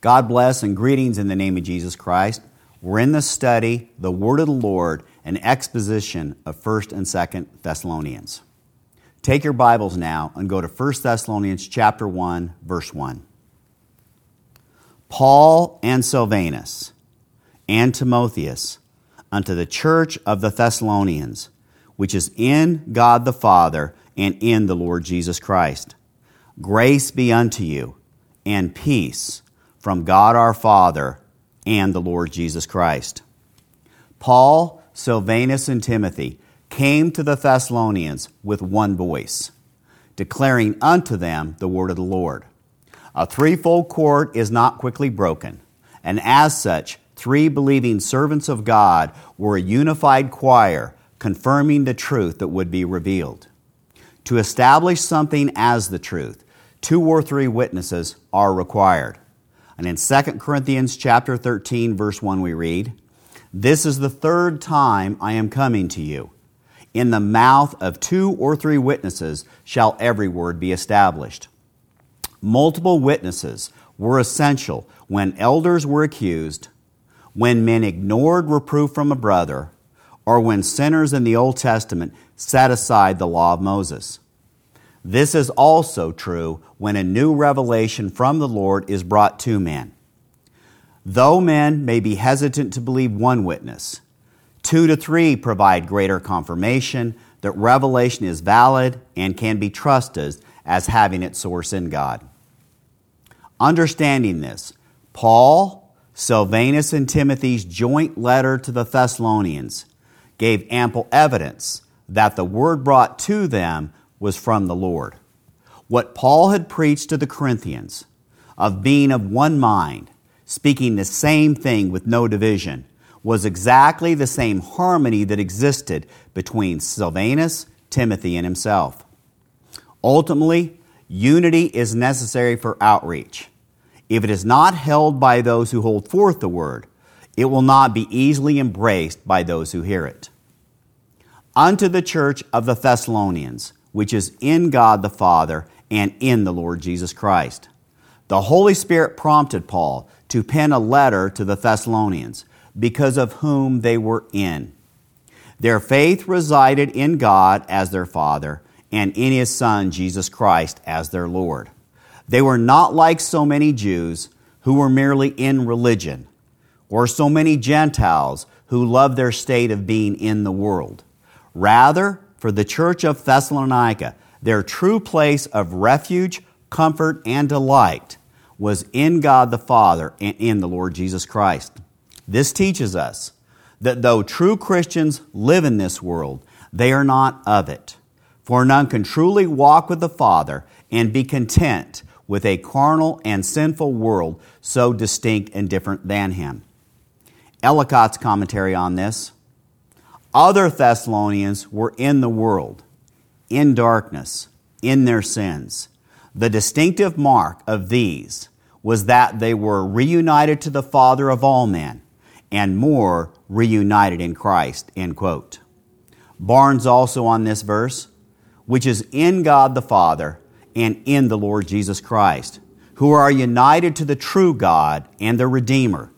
God bless and greetings in the name of Jesus Christ. We're in the study, the Word of the Lord, an exposition of 1st and 2nd Thessalonians. Take your Bibles now and go to 1st Thessalonians chapter 1, verse 1. Paul and Silvanus and Timotheus unto the church of the Thessalonians, which is in God the Father and in the Lord Jesus Christ. Grace be unto you and peace from God our Father and the Lord Jesus Christ. Paul, Silvanus, and Timothy came to the Thessalonians with one voice, declaring unto them the word of the Lord. A threefold cord is not quickly broken, and as such, three believing servants of God were a unified choir, confirming the truth that would be revealed. To establish something as the truth, two or three witnesses are required. And in 2 Corinthians chapter 13 verse 1 we read, "This is the third time I am coming to you. In the mouth of two or three witnesses shall every word be established." Multiple witnesses were essential when elders were accused, when men ignored reproof from a brother, or when sinners in the Old Testament set aside the law of Moses. This is also true when a new revelation from the Lord is brought to men. Though men may be hesitant to believe one witness, two to three provide greater confirmation that revelation is valid and can be trusted as having its source in God. Understanding this, Paul, Silvanus, and Timothy's joint letter to the Thessalonians gave ample evidence that the word brought to them was from the Lord. What Paul had preached to the Corinthians of being of one mind, speaking the same thing with no division, was exactly the same harmony that existed between Silvanus, Timothy, and himself. Ultimately, unity is necessary for outreach. If it is not held by those who hold forth the word, it will not be easily embraced by those who hear it. Unto the church of the Thessalonians, which is in God the Father and in the Lord Jesus Christ. The Holy Spirit prompted Paul to pen a letter to the Thessalonians, because of whom they were in. Their faith resided in God as their Father and in His Son, Jesus Christ, as their Lord. They were not like so many Jews who were merely in religion, or so many Gentiles who loved their state of being in the world. Rather, for the church of Thessalonica, their true place of refuge, comfort, and delight was in God the Father and in the Lord Jesus Christ. This teaches us that though true Christians live in this world, they are not of it. For none can truly walk with the Father and be content with a carnal and sinful world so distinct and different than him. Ellicott's commentary on this other Thessalonians were in the world, in darkness, in their sins. The distinctive mark of these was that they were reunited to the Father of all men, and more reunited in Christ. End quote. Barnes also on this verse, which is in God the Father and in the Lord Jesus Christ, who are united to the true God and the Redeemer,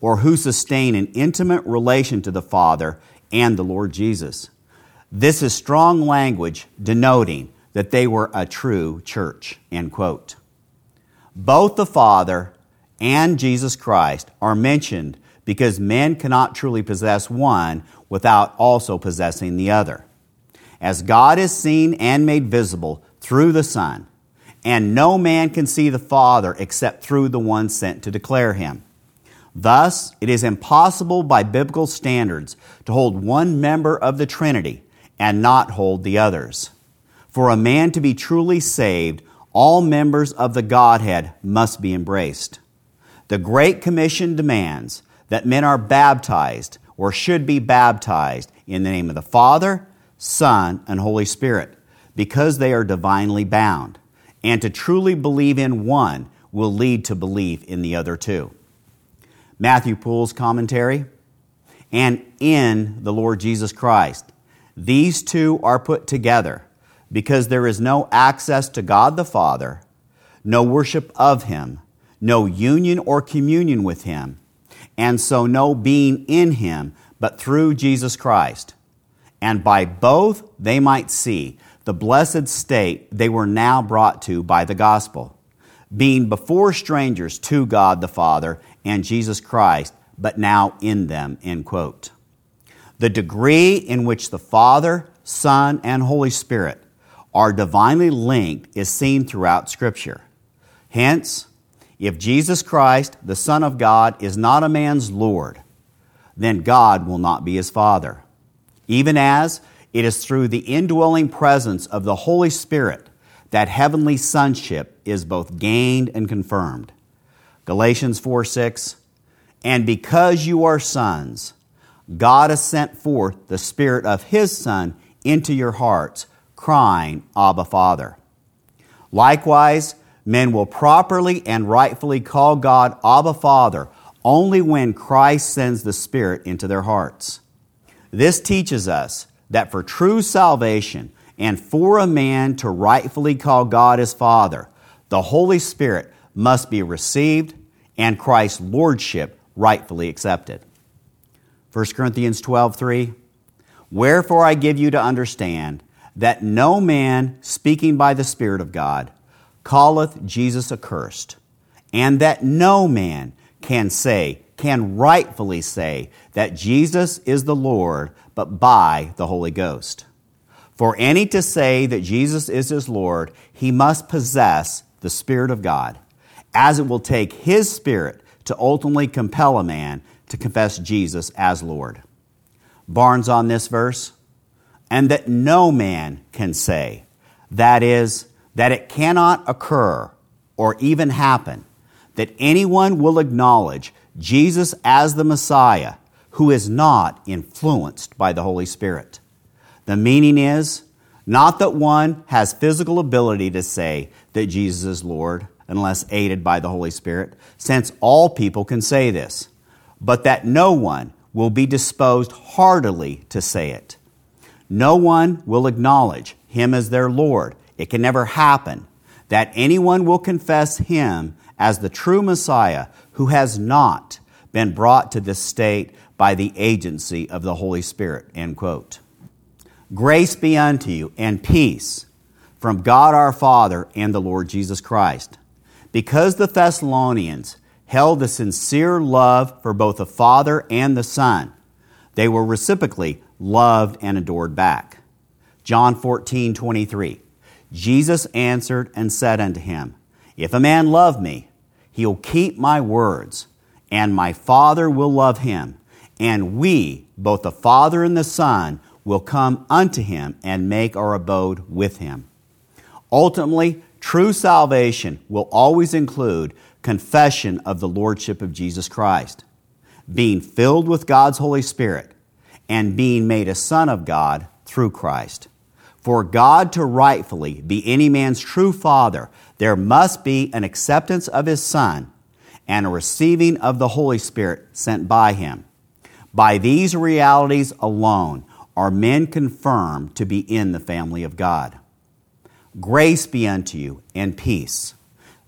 or who sustain an intimate relation to the Father and the Lord Jesus. This is strong language denoting that they were a true church. End quote. Both the Father and Jesus Christ are mentioned because men cannot truly possess one without also possessing the other. As God is seen and made visible through the Son, and no man can see the Father except through the one sent to declare him. Thus, it is impossible by biblical standards to hold one member of the Trinity and not hold the others. For a man to be truly saved, all members of the Godhead must be embraced. The Great Commission demands that men are baptized or should be baptized in the name of the Father, Son, and Holy Spirit because they are divinely bound. And to truly believe in one will lead to belief in the other two. Matthew Poole's commentary, and in the Lord Jesus Christ. These two are put together because there is no access to God the Father, no worship of Him, no union or communion with him, and so no being in him, but through Jesus Christ. And by both they might see the blessed state they were now brought to by the gospel, being before strangers to God the Father and Jesus Christ, but now in them. End quote. The degree in which the Father, Son, and Holy Spirit are divinely linked is seen throughout Scripture. Hence, if Jesus Christ, the Son of God, is not a man's Lord, then God will not be his Father. Even as it is through the indwelling presence of the Holy Spirit that heavenly sonship is both gained and confirmed. Galatians 4 6. And because you are sons, God has sent forth the Spirit of His Son into your hearts, crying, Abba, Father. Likewise, Men will properly and rightfully call God Abba Father only when Christ sends the Spirit into their hearts. This teaches us that for true salvation and for a man to rightfully call God his Father, the Holy Spirit must be received and Christ's lordship rightfully accepted. 1 Corinthians 12:3 Wherefore I give you to understand that no man speaking by the Spirit of God calleth Jesus accursed, and that no man can say, can rightfully say that Jesus is the Lord, but by the Holy Ghost. For any to say that Jesus is his Lord, he must possess the Spirit of God, as it will take his Spirit to ultimately compel a man to confess Jesus as Lord. Barnes on this verse, and that no man can say, that is, that it cannot occur or even happen that anyone will acknowledge Jesus as the Messiah who is not influenced by the Holy Spirit. The meaning is not that one has physical ability to say that Jesus is Lord unless aided by the Holy Spirit, since all people can say this, but that no one will be disposed heartily to say it. No one will acknowledge him as their Lord it can never happen that anyone will confess him as the true Messiah who has not been brought to this state by the agency of the Holy Spirit. End quote. Grace be unto you and peace from God our Father and the Lord Jesus Christ. Because the Thessalonians held a sincere love for both the Father and the Son, they were reciprocally loved and adored back. John 14, 23. Jesus answered and said unto him, If a man love me, he'll keep my words, and my Father will love him, and we, both the Father and the Son, will come unto him and make our abode with him. Ultimately, true salvation will always include confession of the Lordship of Jesus Christ, being filled with God's Holy Spirit, and being made a Son of God through Christ. For God to rightfully be any man's true father, there must be an acceptance of his Son and a receiving of the Holy Spirit sent by him. By these realities alone are men confirmed to be in the family of God. Grace be unto you and peace.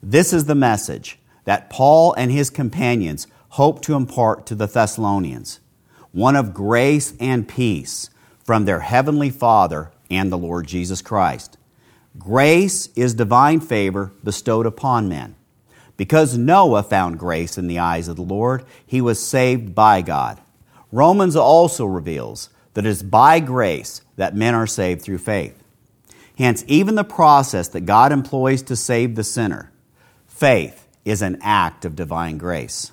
This is the message that Paul and his companions hope to impart to the Thessalonians one of grace and peace from their heavenly Father and the Lord Jesus Christ. Grace is divine favor bestowed upon men. Because Noah found grace in the eyes of the Lord, he was saved by God. Romans also reveals that it is by grace that men are saved through faith. Hence, even the process that God employs to save the sinner, faith is an act of divine grace.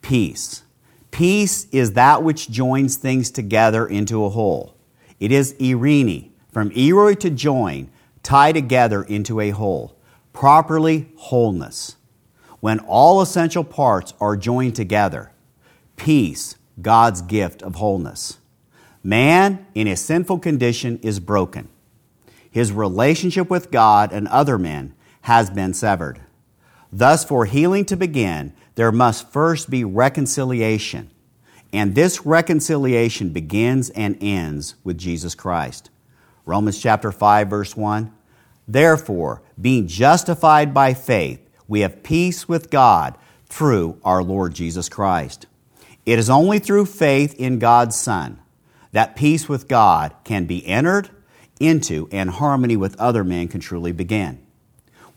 Peace. Peace is that which joins things together into a whole. It is eirene, from eroi to join, tie together into a whole, properly wholeness. When all essential parts are joined together, peace, God's gift of wholeness. Man, in his sinful condition, is broken. His relationship with God and other men has been severed. Thus, for healing to begin, there must first be reconciliation and this reconciliation begins and ends with Jesus Christ. Romans chapter 5 verse 1. Therefore, being justified by faith, we have peace with God through our Lord Jesus Christ. It is only through faith in God's Son that peace with God can be entered into and harmony with other men can truly begin.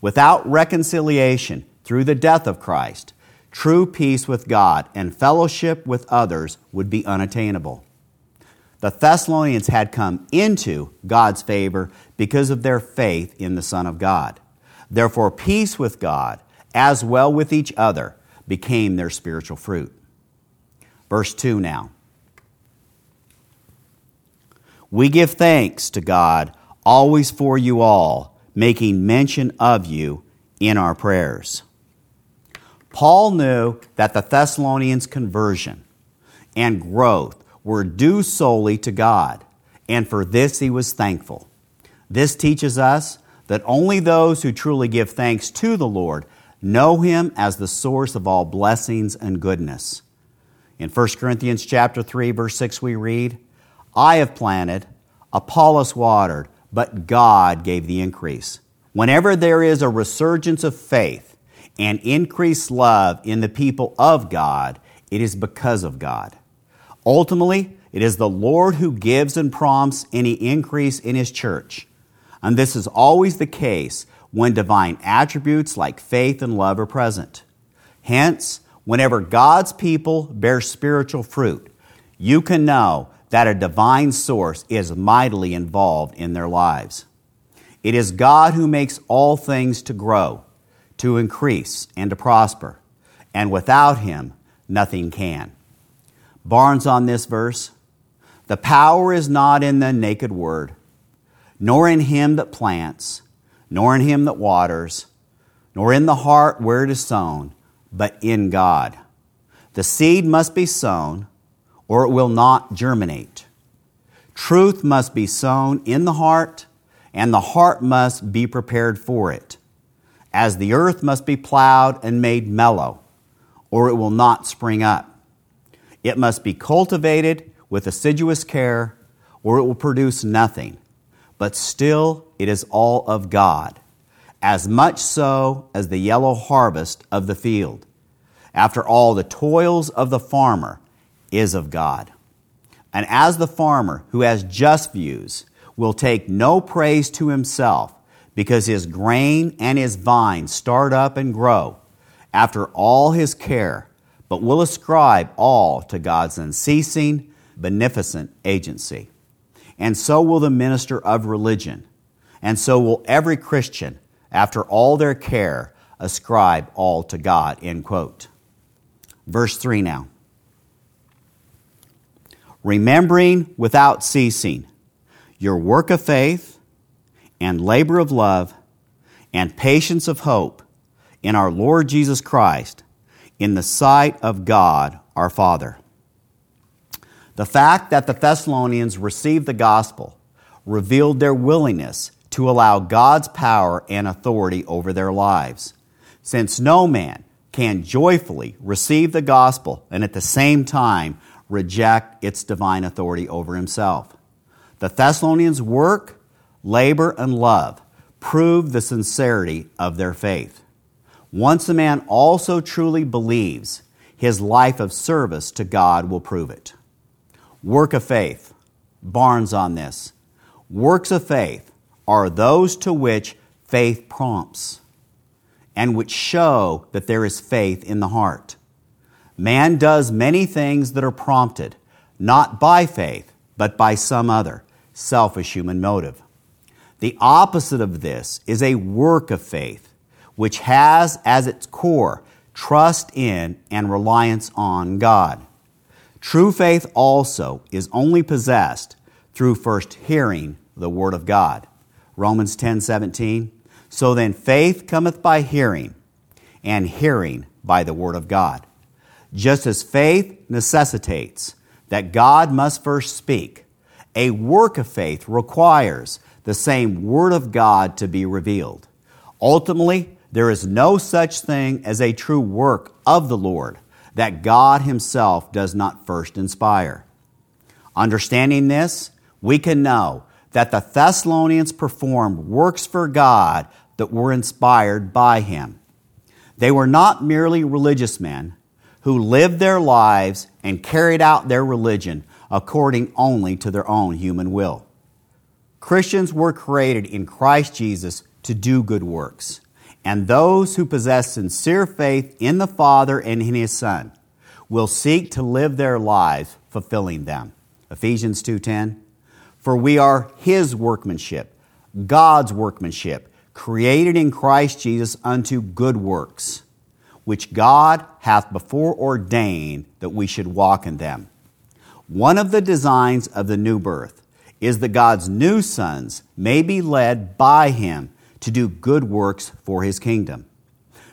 Without reconciliation through the death of Christ, true peace with God and fellowship with others would be unattainable. The Thessalonians had come into God's favor because of their faith in the Son of God. Therefore, peace with God, as well with each other, became their spiritual fruit. Verse 2 now. We give thanks to God always for you all, making mention of you in our prayers. Paul knew that the Thessalonians' conversion and growth were due solely to God, and for this he was thankful. This teaches us that only those who truly give thanks to the Lord know him as the source of all blessings and goodness. In 1 Corinthians chapter 3 verse 6 we read, I have planted, Apollos watered, but God gave the increase. Whenever there is a resurgence of faith and increased love in the people of God, it is because of God. Ultimately, it is the Lord who gives and prompts any increase in His church. And this is always the case when divine attributes like faith and love are present. Hence, whenever God's people bear spiritual fruit, you can know that a divine source is mightily involved in their lives. It is God who makes all things to grow, to increase, and to prosper, and without Him, nothing can. Barnes on this verse The power is not in the naked word, nor in him that plants, nor in him that waters, nor in the heart where it is sown, but in God. The seed must be sown, or it will not germinate. Truth must be sown in the heart, and the heart must be prepared for it, as the earth must be plowed and made mellow, or it will not spring up. It must be cultivated with assiduous care, or it will produce nothing. But still, it is all of God, as much so as the yellow harvest of the field. After all, the toils of the farmer is of God. And as the farmer who has just views will take no praise to himself because his grain and his vine start up and grow after all his care, but will ascribe all to God's unceasing, beneficent agency. And so will the minister of religion, and so will every Christian, after all their care, ascribe all to God. End quote. Verse 3 now. Remembering without ceasing your work of faith and labor of love and patience of hope in our Lord Jesus Christ in the sight of God our Father. The fact that the Thessalonians received the gospel revealed their willingness to allow God's power and authority over their lives. Since no man can joyfully receive the gospel and at the same time reject its divine authority over himself. The Thessalonians' work, labor, and love prove the sincerity of their faith. Once a man also truly believes, his life of service to God will prove it. Work of faith. Barnes on this. Works of faith are those to which faith prompts and which show that there is faith in the heart. Man does many things that are prompted, not by faith, but by some other, selfish human motive. The opposite of this is a work of faith which has as its core trust in and reliance on God. True faith also is only possessed through first hearing the word of God. Romans 10:17 So then faith cometh by hearing and hearing by the word of God. Just as faith necessitates that God must first speak, a work of faith requires the same word of God to be revealed. Ultimately, there is no such thing as a true work of the Lord that God Himself does not first inspire. Understanding this, we can know that the Thessalonians performed works for God that were inspired by Him. They were not merely religious men who lived their lives and carried out their religion according only to their own human will. Christians were created in Christ Jesus to do good works, and those who possess sincere faith in the Father and in His Son will seek to live their lives fulfilling them. Ephesians 2:10 For we are his workmanship, God's workmanship, created in Christ Jesus unto good works, which God hath before ordained that we should walk in them. One of the designs of the new birth is that God's new sons may be led by him to do good works for his kingdom.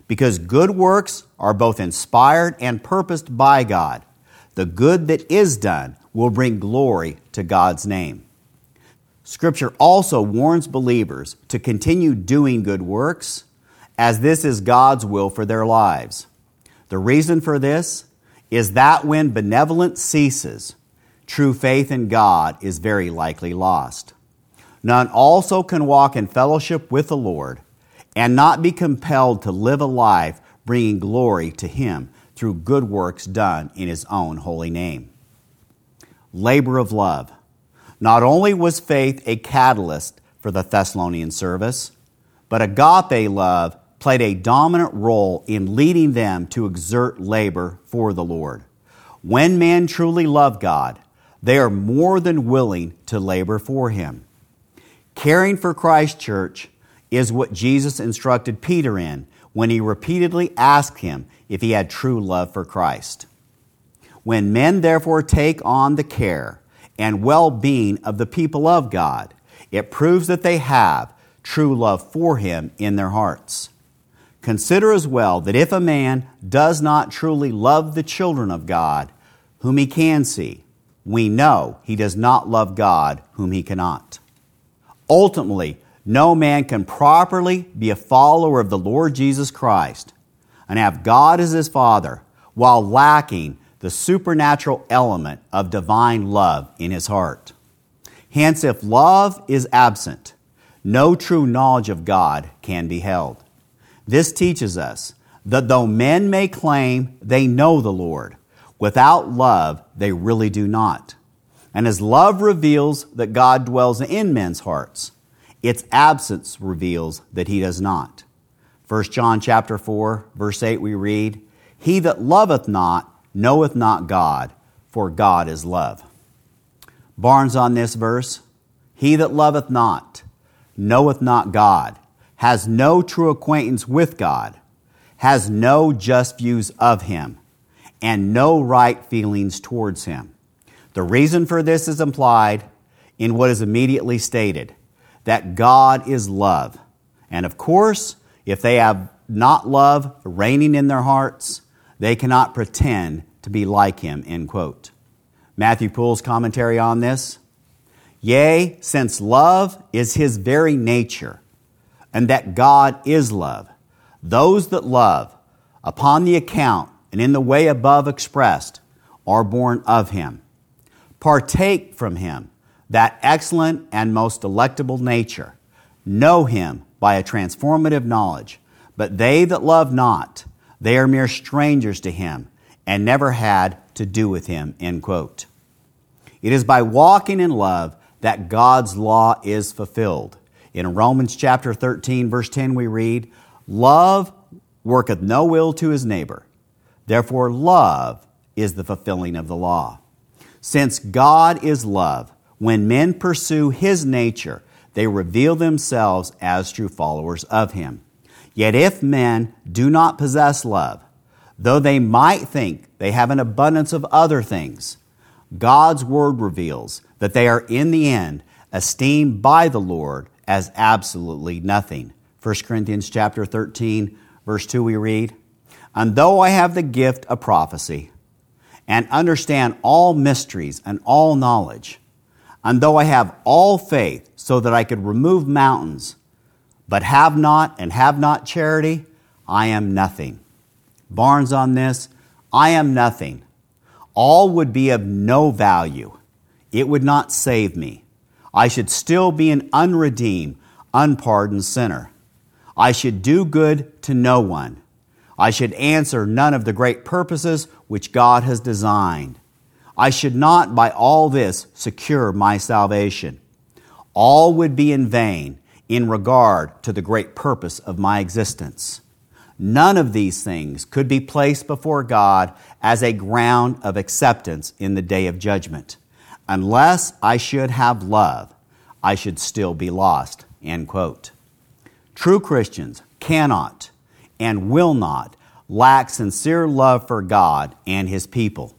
Because good works are both inspired and purposed by God, the good that is done will bring glory to God's name. Scripture also warns believers to continue doing good works, as this is God's will for their lives. The reason for this is that when benevolence ceases, true faith in God is very likely lost. None also can walk in fellowship with the Lord and not be compelled to live a life bringing glory to Him through good works done in His own holy name. Labor of love. Not only was faith a catalyst for the Thessalonian service, but agape love played a dominant role in leading them to exert labor for the Lord. When men truly love God, they are more than willing to labor for Him. Caring for Christ's Church is what Jesus instructed Peter in when he repeatedly asked him if he had true love for Christ. When men therefore take on the care and well being of the people of God, it proves that they have true love for him in their hearts. Consider as well that if a man does not truly love the children of God, whom he can see, we know he does not love God, whom he cannot. Ultimately, no man can properly be a follower of the Lord Jesus Christ and have God as his Father while lacking the supernatural element of divine love in his heart. Hence, if love is absent, no true knowledge of God can be held. This teaches us that though men may claim they know the Lord, without love they really do not. And as love reveals that God dwells in men's hearts, its absence reveals that he does not. 1 John chapter 4, verse 8 we read, He that loveth not knoweth not God, for God is love. Barnes on this verse, He that loveth not knoweth not God, has no true acquaintance with God, has no just views of him, and no right feelings towards him. The reason for this is implied in what is immediately stated that God is love. And of course, if they have not love reigning in their hearts, they cannot pretend to be like him, end quote. Matthew Poole's commentary on this. Yea, since love is his very nature, and that God is love, those that love, upon the account and in the way above expressed, are born of him. Partake from him that excellent and most delectable nature, know him by a transformative knowledge. But they that love not, they are mere strangers to him and never had to do with him. End quote. It is by walking in love that God's law is fulfilled. In Romans chapter 13, verse 10, we read, Love worketh no ill to his neighbor. Therefore, love is the fulfilling of the law. Since God is love, when men pursue his nature, they reveal themselves as true followers of him. Yet if men do not possess love, though they might think they have an abundance of other things, God's word reveals that they are in the end esteemed by the Lord as absolutely nothing. 1 Corinthians chapter 13 verse 2 we read, "And though I have the gift of prophecy and understand all mysteries and all knowledge, and though I have all faith so that I could remove mountains, but have not and have not charity, I am nothing. Barnes on this, I am nothing. All would be of no value. It would not save me. I should still be an unredeemed, unpardoned sinner. I should do good to no one. I should answer none of the great purposes which God has designed. I should not by all this secure my salvation. All would be in vain in regard to the great purpose of my existence. None of these things could be placed before God as a ground of acceptance in the day of judgment. Unless I should have love, I should still be lost. End quote. True Christians cannot and will not lack sincere love for God and his people.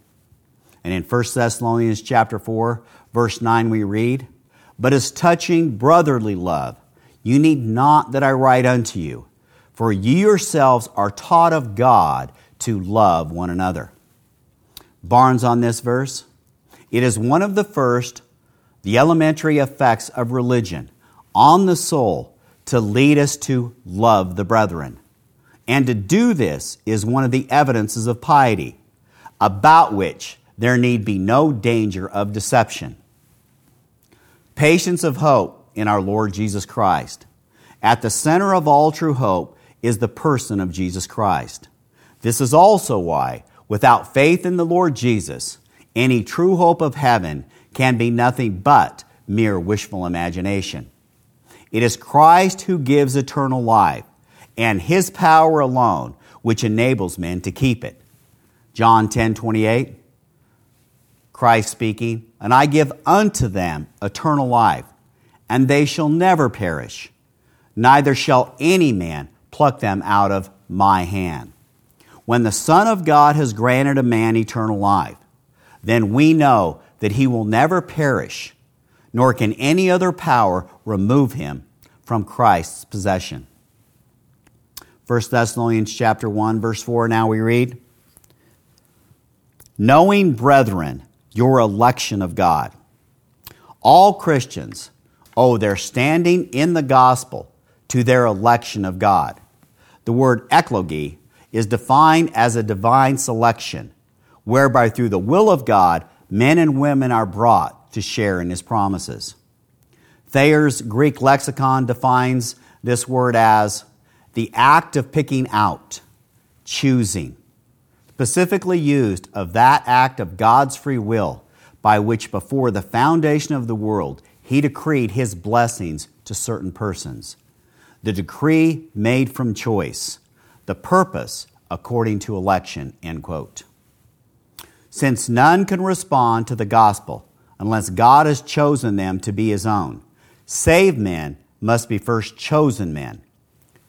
And in 1 Thessalonians chapter 4, verse 9 we read, "But as touching brotherly love, you need not that I write unto you, for ye yourselves are taught of God to love one another." Barnes on this verse, it is one of the first, the elementary effects of religion on the soul to lead us to love the brethren. And to do this is one of the evidences of piety, about which there need be no danger of deception. Patience of hope in our Lord Jesus Christ. At the center of all true hope is the person of Jesus Christ. This is also why, without faith in the Lord Jesus, any true hope of heaven can be nothing but mere wishful imagination. It is Christ who gives eternal life and his power alone which enables men to keep it. John 10 28, Christ speaking, and I give unto them eternal life, and they shall never perish, neither shall any man pluck them out of my hand. When the Son of God has granted a man eternal life, then we know that he will never perish, nor can any other power remove him from Christ's possession. 1 Thessalonians chapter 1 verse 4 now we read knowing brethren your election of God all Christians owe their standing in the gospel to their election of God the word eklogi is defined as a divine selection whereby through the will of God men and women are brought to share in his promises Thayer's Greek lexicon defines this word as the act of picking out, choosing, specifically used of that act of God's free will by which before the foundation of the world he decreed his blessings to certain persons. The decree made from choice, the purpose according to election, end quote. Since none can respond to the gospel unless God has chosen them to be his own, saved men must be first chosen men.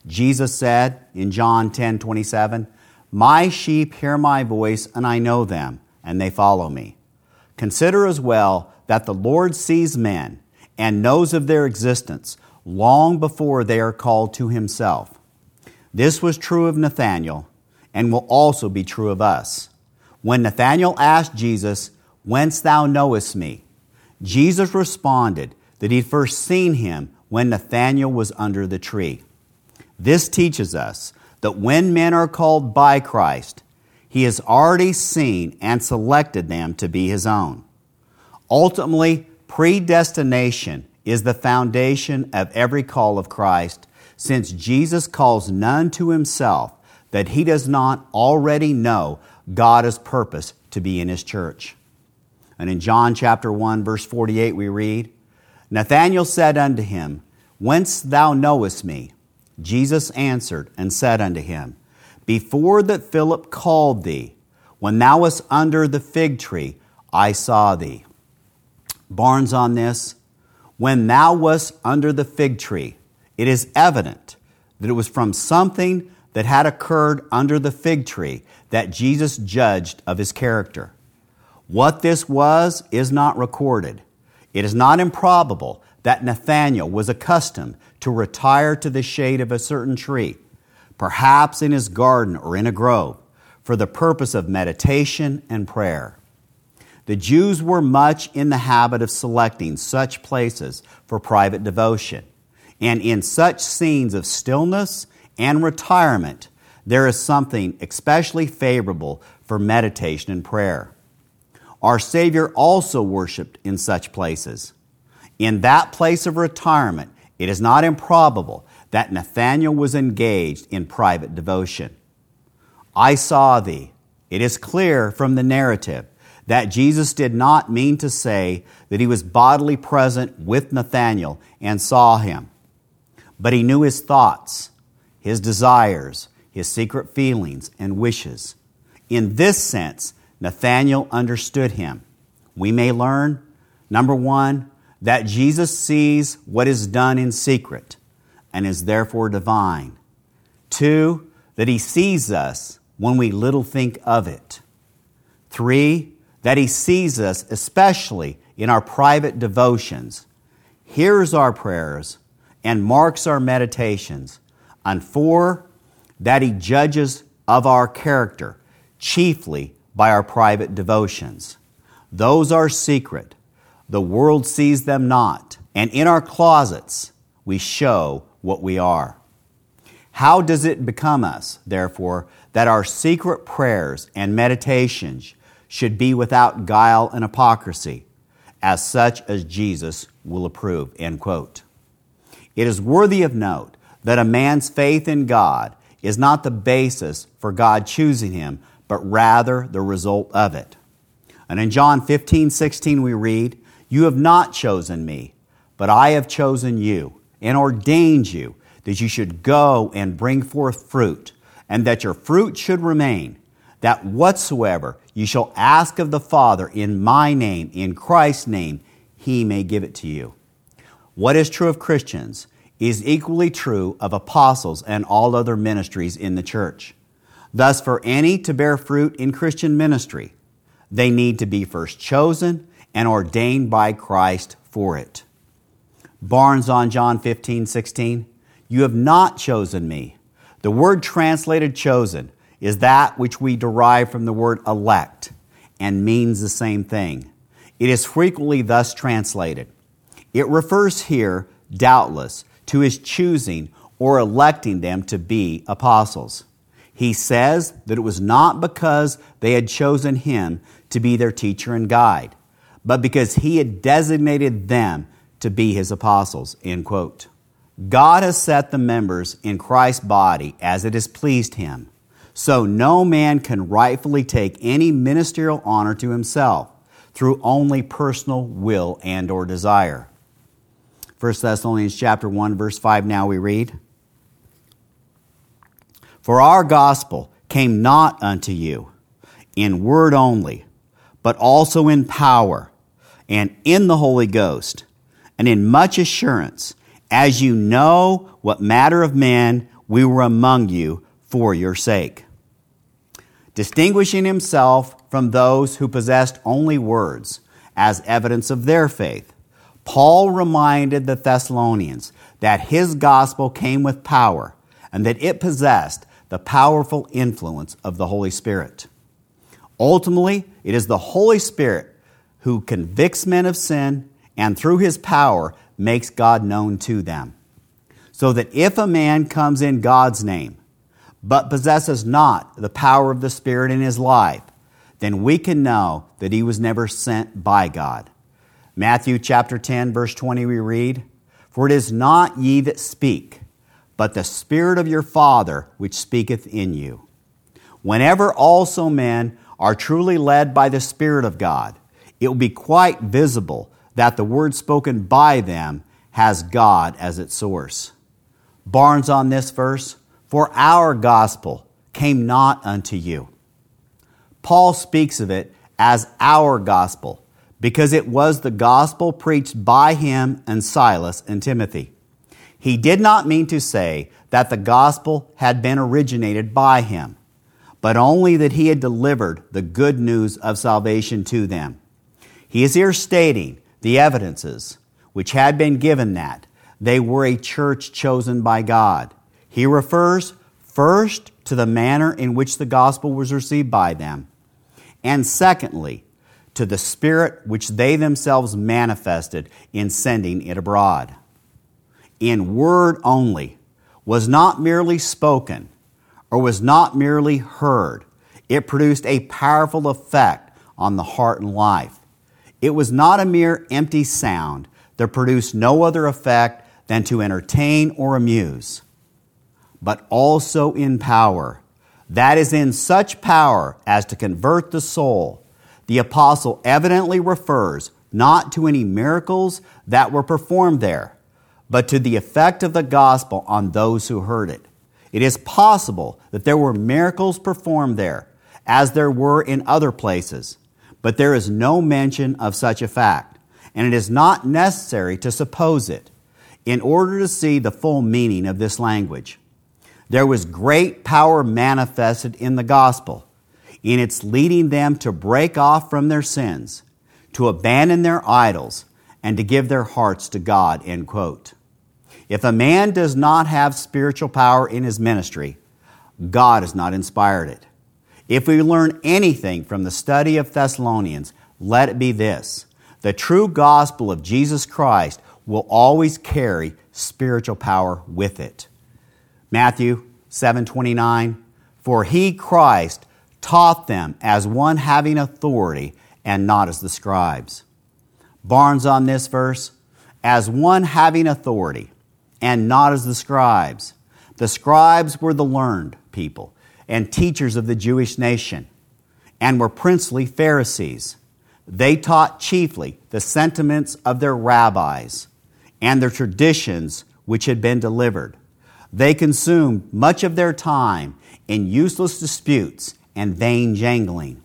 Jesus said in John 10 27, My sheep hear my voice, and I know them, and they follow me. Consider as well that the Lord sees men and knows of their existence long before they are called to himself. This was true of Nathanael and will also be true of us. When Nathanael asked Jesus, Whence thou knowest me? Jesus responded that he'd first seen him when Nathanael was under the tree. This teaches us that when men are called by Christ, he has already seen and selected them to be his own. Ultimately, predestination is the foundation of every call of Christ, since Jesus calls none to himself that he does not already know God has purposed to be in his church. And in John chapter 1 verse 48 we read, Nathanael said unto him, Whence thou knowest me? Jesus answered and said unto him, Before that Philip called thee, when thou wast under the fig tree, I saw thee. Barnes on this, when thou wast under the fig tree, it is evident that it was from something that had occurred under the fig tree that Jesus judged of his character. What this was is not recorded. It is not improbable that Nathanael was accustomed to retire to the shade of a certain tree, perhaps in his garden or in a grove, for the purpose of meditation and prayer. The Jews were much in the habit of selecting such places for private devotion, and in such scenes of stillness and retirement, there is something especially favorable for meditation and prayer. Our Savior also worshiped in such places. In that place of retirement, it is not improbable that Nathanael was engaged in private devotion. I saw thee. It is clear from the narrative that Jesus did not mean to say that he was bodily present with Nathanael and saw him, but he knew his thoughts, his desires, his secret feelings and wishes. In this sense, Nathanael understood him. We may learn, number one, that Jesus sees what is done in secret and is therefore divine. Two, that he sees us when we little think of it. Three, that he sees us especially in our private devotions, hears our prayers, and marks our meditations. And four, that he judges of our character, chiefly by our private devotions. Those are secret. The world sees them not. And in our closets, we show what we are. How does it become us, therefore, that our secret prayers and meditations should be without guile and hypocrisy, as such as Jesus will approve? End quote. It is worthy of note that a man's faith in God is not the basis for God choosing him, but rather the result of it. And in John 15, 16, we read, You have not chosen me, but I have chosen you and ordained you that you should go and bring forth fruit, and that your fruit should remain, that whatsoever you shall ask of the Father in my name, in Christ's name, he may give it to you. What is true of Christians is equally true of apostles and all other ministries in the church. Thus, for any to bear fruit in Christian ministry, they need to be first chosen and ordained by Christ for it. Barnes on John 15, 16. You have not chosen me. The word translated chosen is that which we derive from the word elect and means the same thing. It is frequently thus translated. It refers here, doubtless, to his choosing or electing them to be apostles. He says that it was not because they had chosen him to be their teacher and guide, but because he had designated them to be his apostles. End quote. God has set the members in Christ's body as it has pleased him. So no man can rightfully take any ministerial honor to himself through only personal will and or desire. 1 Thessalonians chapter 1 verse 5 now we read For our gospel came not unto you in word only but also in power and in the Holy Ghost and in much assurance as you know what matter of man we were among you for your sake. Distinguishing himself from those who possessed only words as evidence of their faith, Paul reminded the Thessalonians that his gospel came with power and that it possessed the powerful influence of the Holy Spirit. Ultimately, it is the Holy Spirit who convicts men of sin and through his power makes God known to them. So that if a man comes in God's name, but possesses not the power of the Spirit in his life, then we can know that he was never sent by God. Matthew chapter 10, verse 20, we read, For it is not ye that speak, but the Spirit of your Father which speaketh in you. Whenever also men are truly led by the Spirit of God, it will be quite visible that the word spoken by them has God as its source. Barnes on this verse, for our gospel came not unto you. Paul speaks of it as our gospel because it was the gospel preached by him and Silas and Timothy. He did not mean to say that the gospel had been originated by him, but only that he had delivered the good news of salvation to them. He is here stating the evidences which had been given that they were a church chosen by God. He refers first to the manner in which the gospel was received by them, and secondly, to the spirit which they themselves manifested in sending it abroad. In word only, was not merely spoken or was not merely heard, it produced a powerful effect on the heart and life. It was not a mere empty sound that produced no other effect than to entertain or amuse, but also in power, that is in such power as to convert the soul, the apostle evidently refers not to any miracles that were performed there, but to the effect of the gospel on those who heard it. It is possible that there were miracles performed there, as there were in other places, but there is no mention of such a fact, and it is not necessary to suppose it in order to see the full meaning of this language. There was great power manifested in the gospel, in its leading them to break off from their sins, to abandon their idols, and to give their hearts to God. End quote. If a man does not have spiritual power in his ministry, God has not inspired it. If we learn anything from the study of Thessalonians, let it be this the true gospel of Jesus Christ will always carry spiritual power with it. Matthew 7:29 For he Christ taught them as one having authority and not as the scribes. Barnes on this verse as one having authority and not as the scribes. The scribes were the learned people and teachers of the Jewish nation and were princely Pharisees. They taught chiefly the sentiments of their rabbis and their traditions which had been delivered. They consumed much of their time in useless disputes and vain jangling.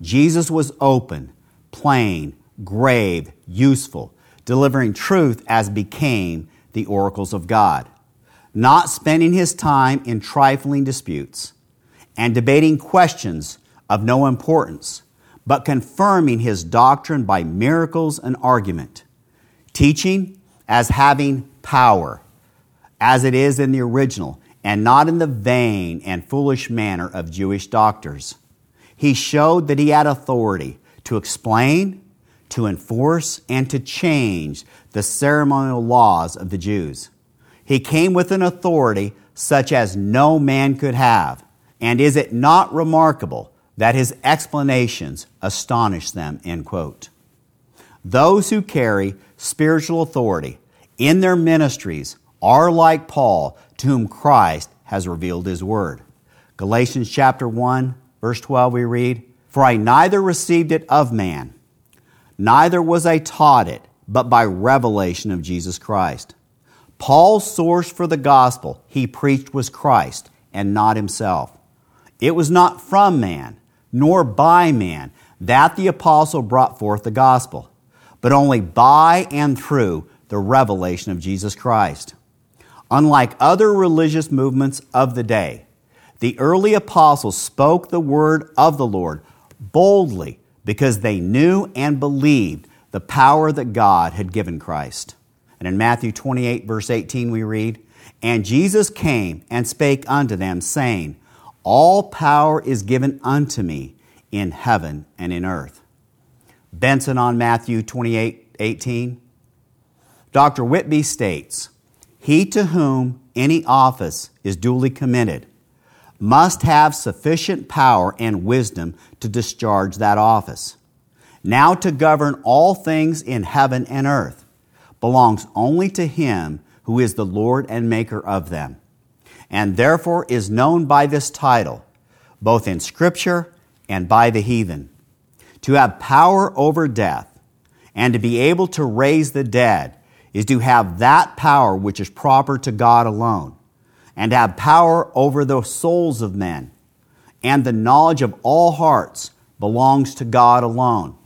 Jesus was open, plain, grave, useful, delivering truth as became the oracles of God, not spending his time in trifling disputes and debating questions of no importance, but confirming his doctrine by miracles and argument, teaching as having power as it is in the original, and not in the vain and foolish manner of Jewish doctors. He showed that he had authority to explain, to enforce, and to change the ceremonial laws of the Jews. He came with an authority such as no man could have. And is it not remarkable that his explanations astonish them? End quote. Those who carry spiritual authority in their ministries are like Paul, to whom Christ has revealed his word. Galatians chapter 1, verse 12, we read, For I neither received it of man, neither was I taught it, but by revelation of Jesus Christ. Paul's source for the gospel he preached was Christ and not himself. It was not from man, nor by man, that the apostle brought forth the gospel, but only by and through the revelation of Jesus Christ. Unlike other religious movements of the day, the early apostles spoke the word of the Lord boldly because they knew and believed the power that God had given Christ. And in Matthew 28, verse 18, we read, And Jesus came and spake unto them, saying, All power is given unto me in heaven and in earth. Benson on Matthew 28, 18. Dr. Whitby states, he to whom any office is duly committed must have sufficient power and wisdom to discharge that office. Now to govern all things in heaven and earth belongs only to him who is the Lord and maker of them, and therefore is known by this title, both in Scripture and by the heathen. To have power over death, and to be able to raise the dead, is to have that power which is proper to God alone, and have power over the souls of men. And the knowledge of all hearts belongs to God alone.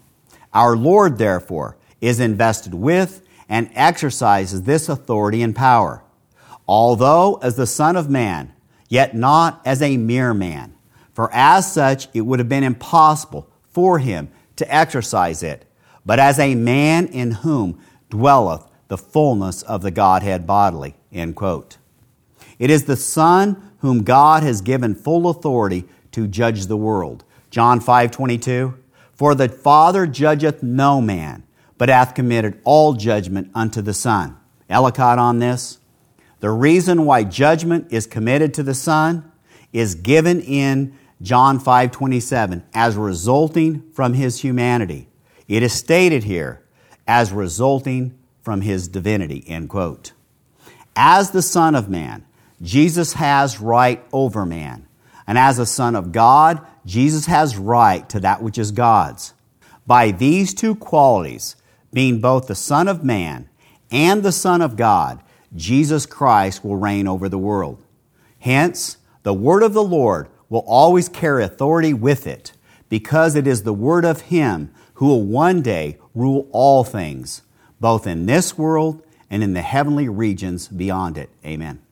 Our Lord, therefore, is invested with and exercises this authority and power, although as the Son of Man, yet not as a mere man. For as such, it would have been impossible for him to exercise it, but as a man in whom dwelleth the fullness of the Godhead bodily. End quote. It is the Son whom God has given full authority to judge the world. John 5 22. For the Father judgeth no man, but hath committed all judgment unto the Son. Ellicott on this. The reason why judgment is committed to the Son is given in John 5:27 as resulting from his humanity. It is stated here as resulting from his divinity, end quote. As the Son of Man, Jesus has right over man, And as a Son of God, Jesus has right to that which is God's. By these two qualities, being both the Son of Man and the Son of God, Jesus Christ will reign over the world. Hence, the word of the Lord will always carry authority with it, because it is the word of Him who will one day rule all things, both in this world and in the heavenly regions beyond it. Amen.